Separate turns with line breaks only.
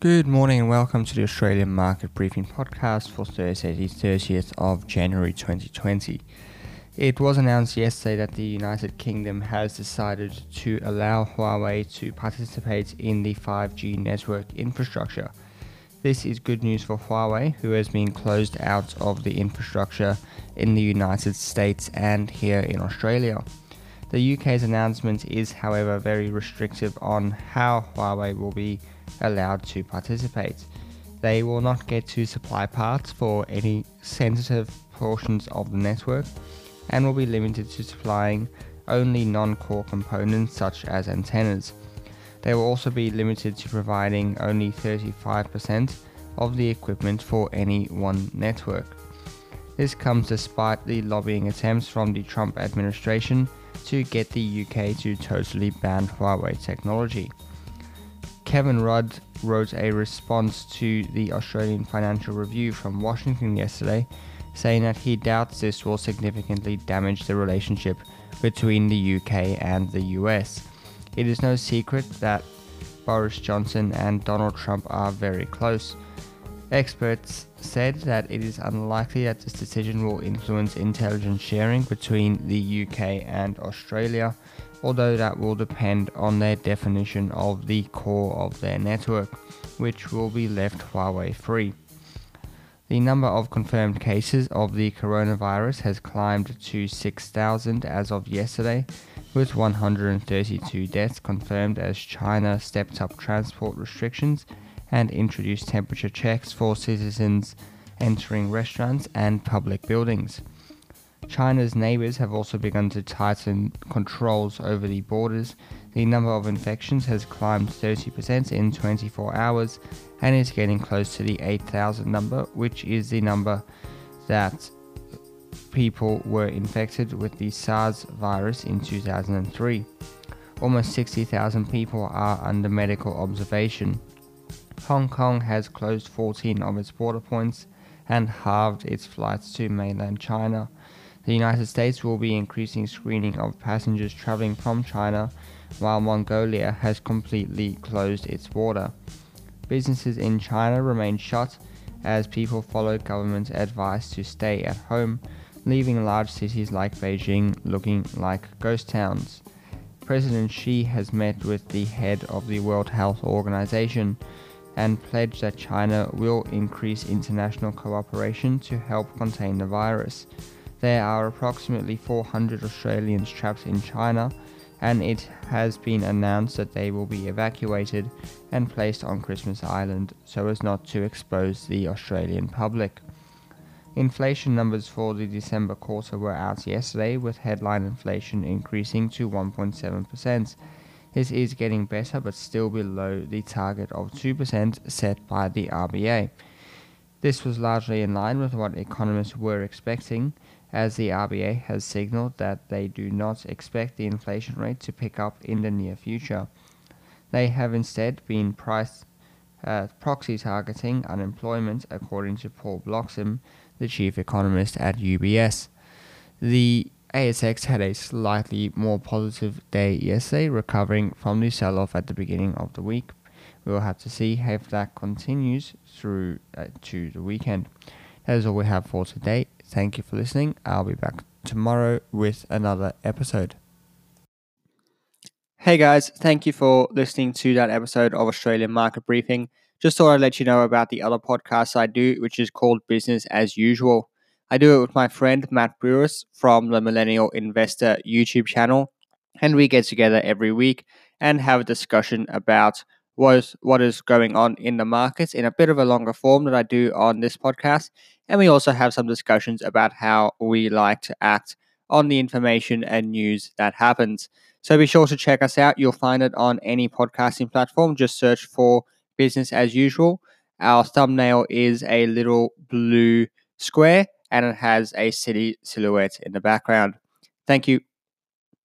Good morning and welcome to the Australian Market Briefing podcast for Thursday, the 30th of January 2020. It was announced yesterday that the United Kingdom has decided to allow Huawei to participate in the 5G network infrastructure. This is good news for Huawei, who has been closed out of the infrastructure in the United States and here in Australia. The UK's announcement is, however, very restrictive on how Huawei will be allowed to participate. They will not get to supply parts for any sensitive portions of the network and will be limited to supplying only non core components such as antennas. They will also be limited to providing only 35% of the equipment for any one network. This comes despite the lobbying attempts from the Trump administration to get the UK to totally ban Huawei technology. Kevin Rudd wrote a response to the Australian Financial Review from Washington yesterday, saying that he doubts this will significantly damage the relationship between the UK and the US. It is no secret that Boris Johnson and Donald Trump are very close. Experts said that it is unlikely that this decision will influence intelligence sharing between the UK and Australia, although that will depend on their definition of the core of their network, which will be left Huawei free. The number of confirmed cases of the coronavirus has climbed to 6,000 as of yesterday, with 132 deaths confirmed as China stepped up transport restrictions and introduced temperature checks for citizens entering restaurants and public buildings. China's neighbors have also begun to tighten controls over the borders. The number of infections has climbed 30% in 24 hours and is getting close to the 8,000 number, which is the number that people were infected with the SARS virus in 2003. Almost 60,000 people are under medical observation. Hong Kong has closed 14 of its border points and halved its flights to mainland China. The United States will be increasing screening of passengers traveling from China, while Mongolia has completely closed its border. Businesses in China remain shut as people follow government advice to stay at home, leaving large cities like Beijing looking like ghost towns. President Xi has met with the head of the World Health Organization and pledged that China will increase international cooperation to help contain the virus. There are approximately 400 Australians trapped in China, and it has been announced that they will be evacuated and placed on Christmas Island so as not to expose the Australian public. Inflation numbers for the December quarter were out yesterday, with headline inflation increasing to 1.7%. This is getting better, but still below the target of 2% set by the RBA. This was largely in line with what economists were expecting, as the RBA has signaled that they do not expect the inflation rate to pick up in the near future. They have instead been price uh, proxy targeting unemployment, according to Paul Bloxham, the chief economist at UBS. The ASX had a slightly more positive day yesterday, recovering from the sell off at the beginning of the week. We will have to see if that continues through uh, to the weekend. That is all we have for today. Thank you for listening. I'll be back tomorrow with another episode. Hey guys, thank you for listening to that episode of Australian Market Briefing. Just thought I'd let you know about the other podcast I do, which is called Business as Usual. I do it with my friend Matt Brewis from the Millennial Investor YouTube channel, and we get together every week and have a discussion about what is, what is going on in the markets in a bit of a longer form that I do on this podcast. And we also have some discussions about how we like to act on the information and news that happens. So be sure to check us out. You'll find it on any podcasting platform. Just search for business as usual. Our thumbnail is a little blue square and it has a city silhouette in the background. Thank you.